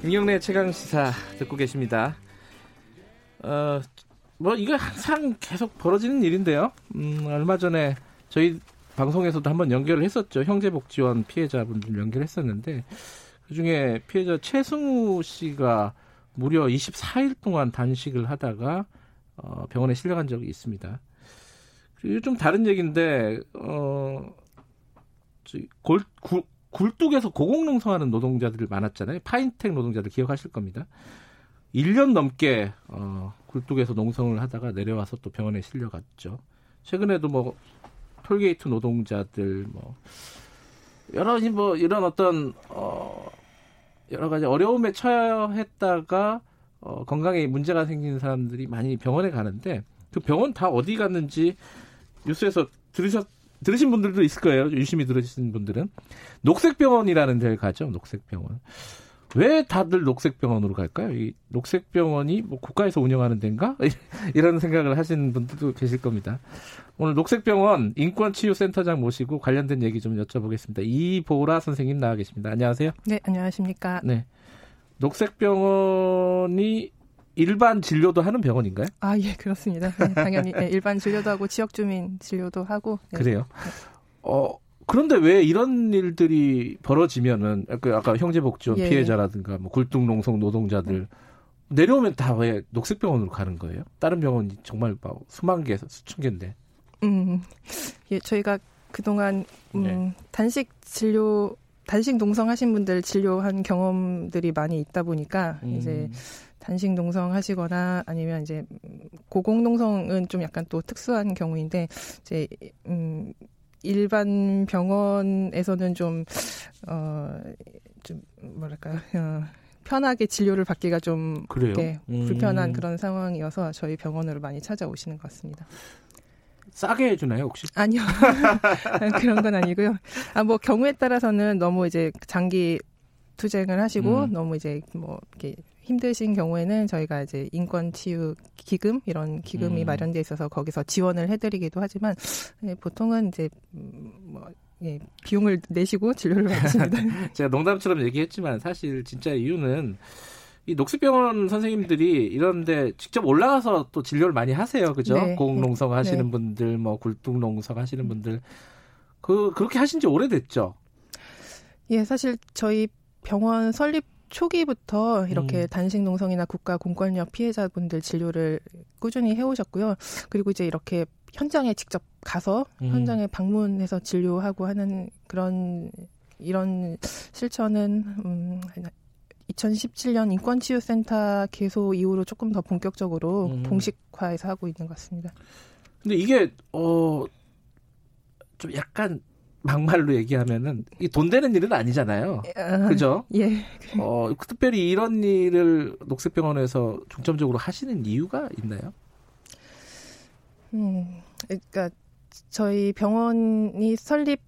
김경래 최강 시사 듣고 계십니다. 어, 뭐 이거 항상 계속 벌어지는 일인데요. 음, 얼마 전에 저희 방송에서도 한번 연결을 했었죠. 형제복지원 피해자분들 연결했었는데 그 중에 피해자 최승우 씨가 무려 24일 동안 단식을 하다가 어, 병원에 실려간 적이 있습니다. 그리고 좀 다른 얘기인데 어, 골, 구, 굴뚝에서 고공농성하는 노동자들 많았잖아요. 파인텍 노동자들 기억하실 겁니다. 1년 넘게 어, 굴뚝에서 농성을 하다가 내려와서 또 병원에 실려갔죠. 최근에도 뭐 톨게이트 노동자들 뭐 여러 가지 뭐 이런 어떤 어 여러 가지 어려움에 처했다가 어 건강에 문제가 생기는 사람들이 많이 병원에 가는데 그 병원 다 어디 갔는지 뉴스에서 들으셨 들으신 분들도 있을 거예요. 유심히 들으신 분들은 녹색병원이라는 데를 가죠. 녹색병원. 왜 다들 녹색병원으로 갈까요? 이 녹색병원이 뭐 국가에서 운영하는 데인가? 이런 생각을 하시는 분들도 계실 겁니다. 오늘 녹색병원 인권치유센터장 모시고 관련된 얘기 좀 여쭤보겠습니다. 이보라 선생님 나와 계십니다. 안녕하세요. 네, 안녕하십니까. 네. 녹색병원이 일반 진료도 하는 병원인가요? 아, 예, 그렇습니다. 네, 당연히 네, 일반 진료도 하고 지역 주민 진료도 하고. 네. 그래요. 어, 그런데 왜 이런 일들이 벌어지면은 아까 형제복지원 예. 피해자라든가 뭐 굴뚝농성 노동자들 내려오면 다 왜 녹색병원으로 가는 거예요? 다른 병원이 정말 막 수만 개, 수천 개인데. 음, 예, 저희가 그동안 음, 네. 단식 진료 단식 농성하신 분들 진료한 경험들이 많이 있다 보니까 음. 이제 단식 농성 하시거나 아니면 이제 고공 농성은 좀 약간 또 특수한 경우인데 이제 음 일반 병원에서는 좀 어, 좀 뭐랄까요? 어, 편하게 진료를 받기가 좀 그래요? 음. 불편한 그런 상황이어서 저희 병원으로 많이 찾아오시는 것 같습니다. 싸게 해주나요 혹시? 아니요 그런 건 아니고요. 아 뭐 경우에 따라서는 너무 이제 장기 투쟁을 하시고 음. 너무 이제 뭐 이렇게 힘드신 경우에는 저희가 이제 인권 치유 기금 이런 기금이 음. 마련돼 있어서 거기서 지원을 해드리기도 하지만 예, 보통은 이제 음, 뭐 예, 비용을 내시고 진료를 받습니다. 제가 농담처럼 얘기했지만 사실 진짜 이유는 이 녹색병원 선생님들이 이런데 직접 올라가서 또 진료를 많이 하세요, 그죠? 네. 공농성 하시는 네. 분들, 뭐 굴뚝농성 하시는 분들, 그 그렇게 하신 지 오래됐죠. 예, 사실 저희 병원 설립 초기부터 이렇게 음. 단식 농성이나 국가 공권력 피해자분들 진료를 꾸준히 해오셨고요. 그리고 이제 이렇게 현장에 직접 가서 음. 현장에 방문해서 진료하고 하는 그런 이런 실천은 음 2017년 인권치유센터 개소 이후로 조금 더 본격적으로 음. 공식화해서 하고 있는 것 같습니다. 근데 이게 어 좀 약간 막말로 얘기하면은 이 돈 되는 일은 아니잖아요. 아, 그죠? 예. 어, 특별히 이런 일을 녹색병원에서 중점적으로 하시는 이유가 있나요? 음, 그러니까 저희 병원이 설립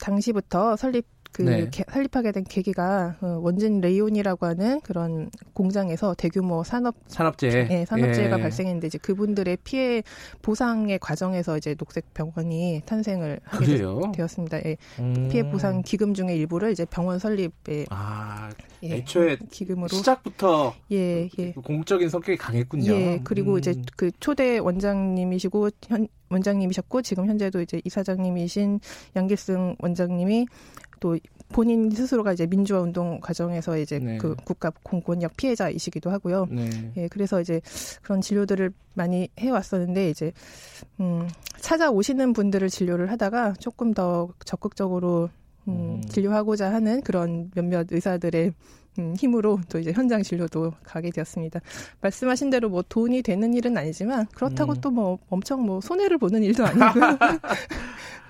당시부터 설립 그 네. 개, 설립하게 된 계기가 어, 원진 레이온이라고 하는 그런 공장에서 대규모 산업 산업재해 네, 산업재해가 예. 발생했는데 이제 그분들의 피해 보상의 과정에서 이제 녹색 병원이 탄생을 하게 그래요? 되었습니다. 예. 음. 피해 보상 기금 중에 일부를 이제 병원 설립에 아, 예, 애초에 기금으로 시작부터 예, 예. 공적인 성격이 강했군요. 예, 그리고 음. 이제 그 초대 원장님이시고 현 원장님이셨고 지금 현재도 이제 이사장님이신 양길승 원장님이 또 본인 스스로가 이제 민주화 운동 과정에서 이제 네. 그 국가 공권력 피해자이시기도 하고요. 네. 예, 그래서 이제 그런 진료들을 많이 해왔었는데 이제 음, 찾아오시는 분들을 진료를 하다가 조금 더 적극적으로 음, 음. 진료하고자 하는 그런 몇몇 의사들의 음, 힘으로 또 이제 현장 진료도 가게 되었습니다. 말씀하신 대로 뭐 돈이 되는 일은 아니지만 그렇다고 음. 또뭐 엄청 뭐 손해를 보는 일도 아니고요.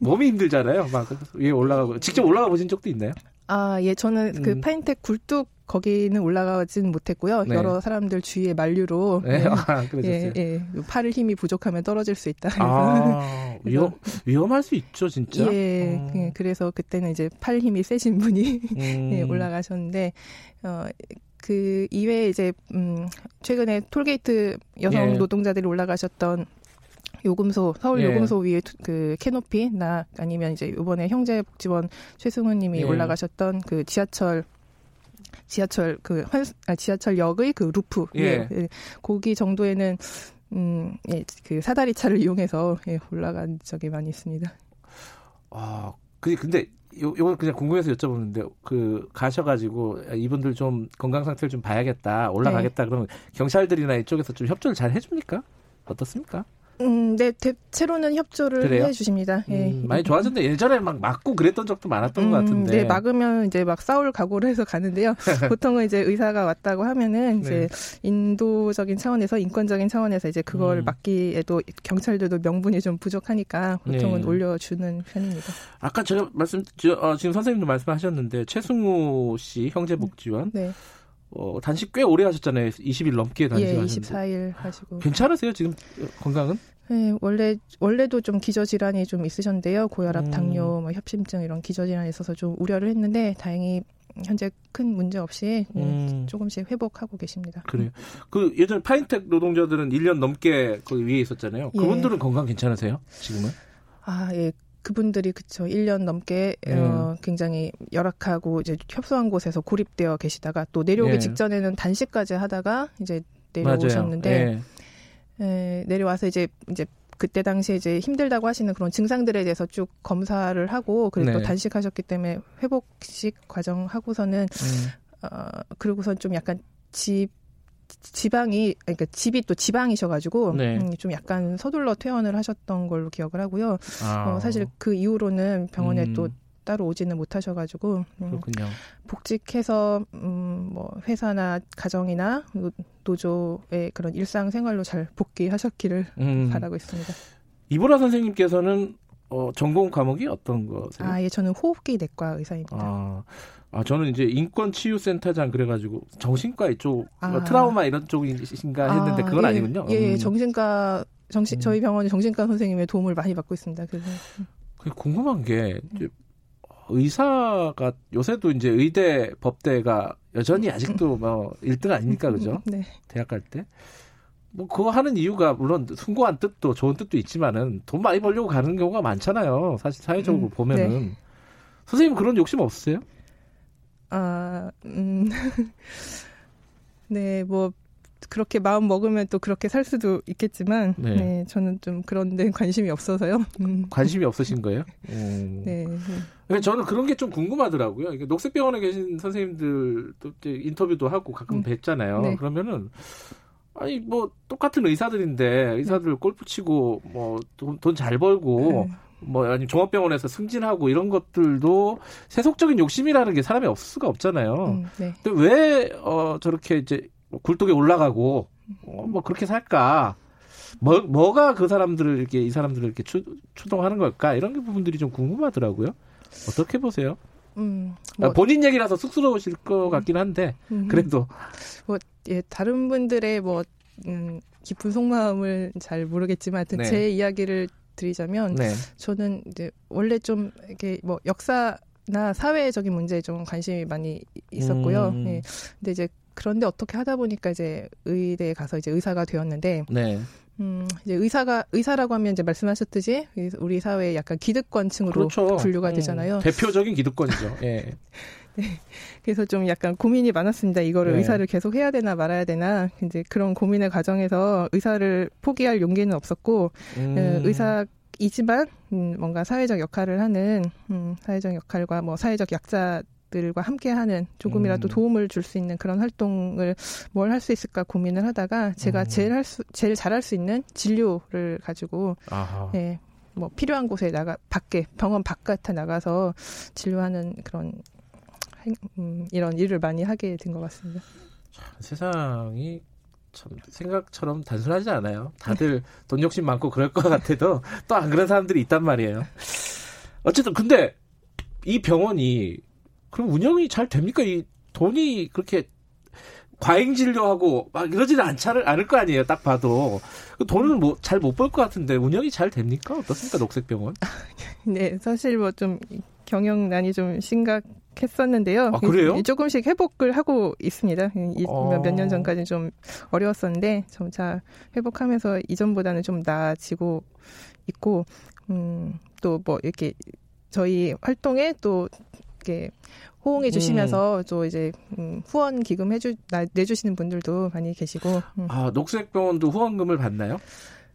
몸이 힘들잖아요. 막 위에 올라가고 직접 올라가 보신 적도 있나요? 아, 예, 저는 그 음. 파인텍 굴뚝 거기는 올라가진 못했고요. 네. 여러 사람들 주위에 만류로 네. 네. 아, 예, 예, 팔을 힘이 부족하면 떨어질 수 있다. 아, 위험 위험할 수 있죠, 진짜. 예, 어. 예, 그래서 그때는 이제 팔 힘이 세신 분이 음. 예, 올라가셨는데 어. 그 이외에 이제 음 최근에 톨게이트 여성 예. 노동자들이 올라가셨던 요금소 서울 예. 요금소 위에 그 캐노피나 아니면 이제 이번에 형제복지원 최승우님이 예. 올라가셨던 그 지하철 지하철 그 환, 아, 지하철역의 그 루프 예. 예. 거기 정도에는 음, 예, 그 사다리 차를 이용해서 예, 올라간 적이 많이 있습니다. 아, 그 근데 요, 요건 그냥 궁금해서 여쭤보는데 그 가셔가지고 이분들 좀 건강 상태를 좀 봐야겠다 올라가겠다 네. 그러면 경찰들이나 이쪽에서 좀 협조를 잘 해줍니까? 어떻습니까? 음, 네, 대체로는 협조를 그래요? 해주십니다. 예. 음, 많이 좋아졌는데 예전에 막 막고 그랬던 적도 많았던 음, 것 같은데. 네, 막으면 이제 막 싸울 각오를 해서 가는데요. 보통은 이제 의사가 왔다고 하면은 이제 네. 인도적인 차원에서 인권적인 차원에서 이제 그걸 음. 막기에도 경찰들도 명분이 좀 부족하니까 보통은 네. 올려주는 편입니다. 아까 제가 말씀, 어, 지금 선생님도 말씀하셨는데 최승우 씨 형제복지원. 네. 어, 단식 꽤 오래 하셨잖아요. 20일 넘게 단식하셨는데. 예, 24일 하시고. 괜찮으세요? 지금 건강은? 네, 원래 원래도 좀 기저 질환이 좀 있으셨는데요. 고혈압, 음. 당뇨, 뭐 협심증 이런 기저 질환이 있어서 좀 우려를 했는데 다행히 현재 큰 문제 없이 네, 음. 조금씩 회복하고 계십니다. 그래요. 그 예전 파인텍 노동자들은 1년 넘게 그 위에 있었잖아요. 예. 그분들은 예. 건강 괜찮으세요? 지금은? 아, 예. 그분들이 그쵸 1년 넘게 음. 어, 굉장히 열악하고 이제 협소한 곳에서 고립되어 계시다가 또 내려오기 예. 직전에는 단식까지 하다가 이제 내려오셨는데 예, 내려와서 이제 이제 그때 당시에 이제 힘들다고 하시는 그런 증상들에 대해서 쭉 검사를 하고 그리고 네. 또 단식하셨기 때문에 회복식 과정 하고서는 음. 어 그리고선 좀 약간 집 지방이 그러니까 집이 또 지방이셔가지고 네. 음, 좀 약간 서둘러 퇴원을 하셨던 걸로 기억을 하고요. 아. 어, 사실 그 이후로는 병원에 음. 또 따로 오지는 못하셔가지고 음, 그렇군요. 복직해서 음, 뭐 회사나 가정이나 노조의 그런 일상 생활로 잘 복귀하셨기를 음. 바라고 있습니다. 이보라 선생님께서는 어, 전공 과목이 어떤 거세요? 아, 예, 저는 호흡기 내과 의사입니다. 아, 아, 저는 이제 인권 치유 센터장 그래가지고 정신과 이쪽 아. 뭐 트라우마 이런 쪽이신가 했는데 그건 아, 예, 아니군요. 예, 음. 정신과 정신 음. 저희 병원이 정신과 선생님의 도움을 많이 받고 있습니다. 그래서 궁금한 게 의사가 요새도 이제 의대 법대가 여전히 아직도 뭐 1등 아닙니까 그죠? 네. 대학 갈 때. 뭐 그거 하는 이유가 물론 숭고한 뜻도 좋은 뜻도 있지만은 돈 많이 벌려고 가는 경우가 많잖아요. 사실 사회적으로 음, 보면은 네. 선생님 그런 욕심 없으세요? 아, 음. 네, 뭐 그렇게 마음 먹으면 또 그렇게 살 수도 있겠지만 네, 네 저는 좀 그런 데 관심이 없어서요. 음. 관심이 없으신 거예요? 음. 네. 네. 저는 그런 게 좀 궁금하더라고요. 이게 녹색병원에 계신 선생님들도 인터뷰도 하고 가끔 음. 뵀잖아요. 네. 그러면은 아니 뭐 똑같은 의사들인데 의사들 골프 치고 뭐 돈 잘 벌고 네. 뭐 아니 종합병원에서 승진하고 이런 것들도 세속적인 욕심이라는 게 사람이 없을 수가 없잖아요. 음, 네. 근데 왜 어, 저렇게 이제 굴뚝에 올라가고 어, 뭐 그렇게 살까? 뭐 뭐가 그 사람들을 이렇게 이 사람들을 이렇게 추, 추동하는 걸까? 이런 게 부분들이 좀 궁금하더라고요. 어떻게 보세요? 음, 뭐, 본인 얘기라서 쑥스러우실 것 같긴 한데 음, 그래도 뭐 예, 다른 분들의 뭐 음, 깊은 속마음을 잘 모르겠지만 네. 제 이야기를 드리자면 네. 저는 이제 원래 좀 이렇게 뭐 역사나 사회적인 문제에 좀 관심이 많이 있었고요. 음. 네. 근데 이제 그런데 어떻게 하다 보니까 이제 의대에 가서 이제 의사가 되었는데 네. 음, 이제 의사가 의사라고 하면 이제 말씀하셨듯이 우리 사회의 약간 기득권층으로 그렇죠. 분류가 음, 되잖아요. 음, 대표적인 기득권이죠. 예. 네. 그래서 좀 약간 고민이 많았습니다. 이거를 네. 의사를 계속 해야 되나 말아야 되나. 이제 그런 고민의 과정에서 의사를 포기할 용기는 없었고, 음. 어, 의사 이지만, 음, 뭔가 사회적 역할을 하는, 음, 사회적 역할과 뭐 사회적 약자, 들과 함께하는 조금이라도 음. 도움을 줄 수 있는 그런 활동을 뭘 할 수 있을까 고민을 하다가 제가 음. 제일 할 수 제일 잘할 수 있는 진료를 가지고 아하. 예, 뭐 필요한 곳에 나가 밖에 병원 바깥에 나가서 진료하는 그런 음, 이런 일을 많이 하게 된 것 같습니다. 참, 세상이 참 생각처럼 단순하지 않아요. 다들 돈 욕심 많고 그럴 것 같아도 또 안 그런 사람들이 있단 말이에요. 어쨌든 근데 이 병원이 그럼 운영이 잘 됩니까? 이 돈이 그렇게 과잉 진료하고 막 이러지는 않지 않을 거 아니에요. 딱 봐도 그 돈을 뭐잘 못 벌 것 같은데 운영이 잘 됩니까? 어떻습니까? 녹색병원? 네, 사실 뭐 좀 경영난이 좀 심각 했었는데요. 아, 그래요? 조금씩 회복을 하고 있습니다. 어. 몇년 전까지 좀 어려웠었는데 점차 회복하면서 이전보다는 좀 나아지고 있고 음, 또 뭐 이렇게 저희 활동에 또 이렇게 호응해 주시면서 또 이제 음, 후원 기금 해주 나, 내주시는 분들도 많이 계시고 음. 아 녹색병원도 후원금을 받나요?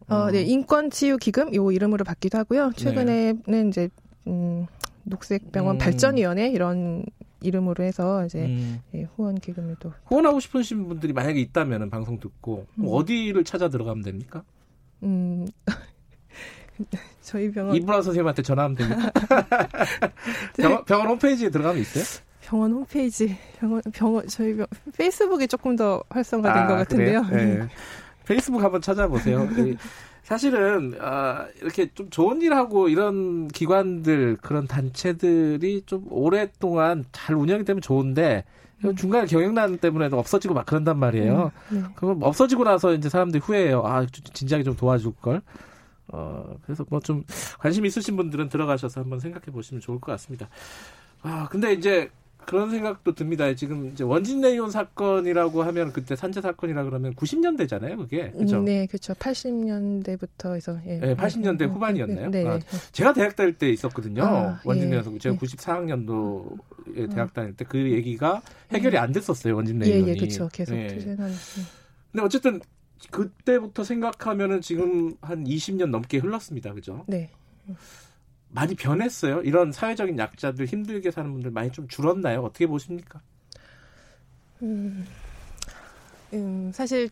어, 네 인권 치유 기금 요 이름으로 받기도 하고요. 최근에는 이제 음, 녹색병원 음. 발전위원회 이런 이름으로 해서 이제 음. 예, 후원 기금을 또 후원하고 싶으신 분들이 만약에 있다면 방송 듣고 음. 어디를 찾아 들어가면 됩니까? 음, 저희 병원 이브라 선생님한테 전화하면 됩니까? 병원, 병원 홈페이지에 들어가면 있어요? 병원 홈페이지 병원 병원 저희 병 페이스북이 조금 더 활성화된 아, 것 같은데요. 네. 페이스북 한번 찾아보세요. 이, 사실은 아, 이렇게 좀 좋은 일하고 이런 기관들 그런 단체들이 좀 오랫동안 잘 운영이 되면 좋은데 음. 중간에 경영난 때문에도 없어지고 막 그런단 말이에요. 네. 그럼 없어지고 나서 이제 사람들이 후회해요. 아, 좀 진작에 좀 도와줄 걸. 어, 그래서 뭐 좀 관심 있으신 분들은 들어가셔서 한번 생각해 보시면 좋을 것 같습니다. 아, 근데 이제 그런 생각도 듭니다. 지금 이제 원진 내이온 사건이라고 하면 그때 산재 사건이라 그러면 90년대잖아요, 그게. 그죠? 네, 그렇죠. 80년대부터 해서 예. 네, 80년대 후반이었나요? 네, 네. 아, 제가 대학 다닐 때 있었거든요. 아, 원진 예. 내이온 제가 예. 94학년도에 대학 다닐 때 그 얘기가 해결이 안 됐었어요, 원진 예, 내이온이. 예, 그렇죠. 계속 예. 투쟁하는. 근데 어쨌든 그때부터 생각하면은 지금 한 20년 넘게 흘렀습니다. 그죠? 네. 많이 변했어요. 이런 사회적인 약자들 힘들게 사는 분들 많이 좀 줄었나요? 어떻게 보십니까? 음, 음 사실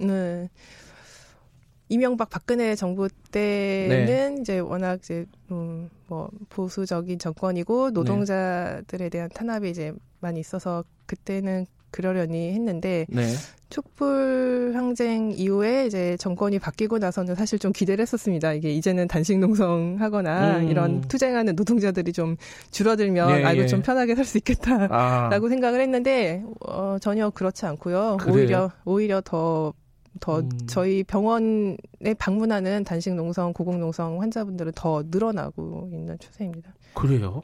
음, 이명박 박근혜 정부 때는 이제 워낙 이제 음, 뭐 보수적인 정권이고 노동자들에 대한 탄압이 이제 많이 있어서 그때는 그러려니 했는데 네. 촛불 항쟁 이후에 이제 정권이 바뀌고 나서는 사실 좀 기대를 했었습니다. 이게 이제는 단식 농성하거나 음. 이런 투쟁하는 노동자들이 좀 줄어들면 예, 아이고 예. 좀 편하게 살 수 있겠다. 아, 라고 생각을 했는데 어, 전혀 그렇지 않고요. 그래요? 오히려 오히려 더더 음. 저희 병원에 방문하는 단식 농성, 고공 농성 환자분들은 더 늘어나고 있는 추세입니다. 그래요?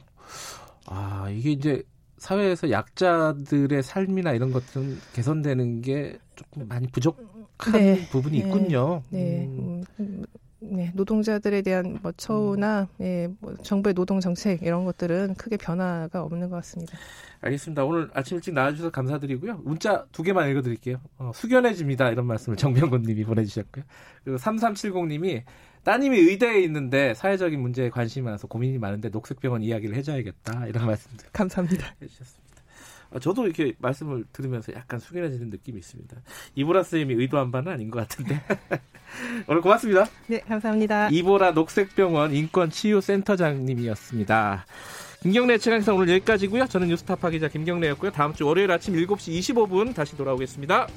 아, 이게 이제 사회에서 약자들의 삶이나 이런 것들은 개선되는 게 조금 많이 부족한 네. 부분이 네. 있군요. 네, 음. 음, 네 노동자들에 대한 뭐 처우나 예, 뭐 정부의 노동 정책 이런 것들은 크게 변화가 없는 것 같습니다. 알겠습니다. 오늘 아침 일찍 나와주셔서 감사드리고요. 문자 두 개만 읽어드릴게요. 어, 숙연해집니다. 이런 말씀을 정병곤 님이 보내주셨고요. 그리고 3370님이 따님이 의대에 있는데 사회적인 문제에 관심이 많아서 고민이 많은데 녹색병원 이야기를 해줘야겠다. 이런 말씀들 감사합니다. 해주셨습니다. 아, 저도 이렇게 말씀을 들으면서 약간 숙연해지는 느낌이 있습니다. 이보라 선생님이 의도한 바는 아닌 것 같은데. 오늘 고맙습니다. 네, 감사합니다. 이보라 녹색병원 인권치유센터장님이었습니다. 김경래 최강사 오늘 여기까지고요. 저는 뉴스타파 기자 김경래였고요. 다음 주 월요일 아침 7시 25분 다시 돌아오겠습니다.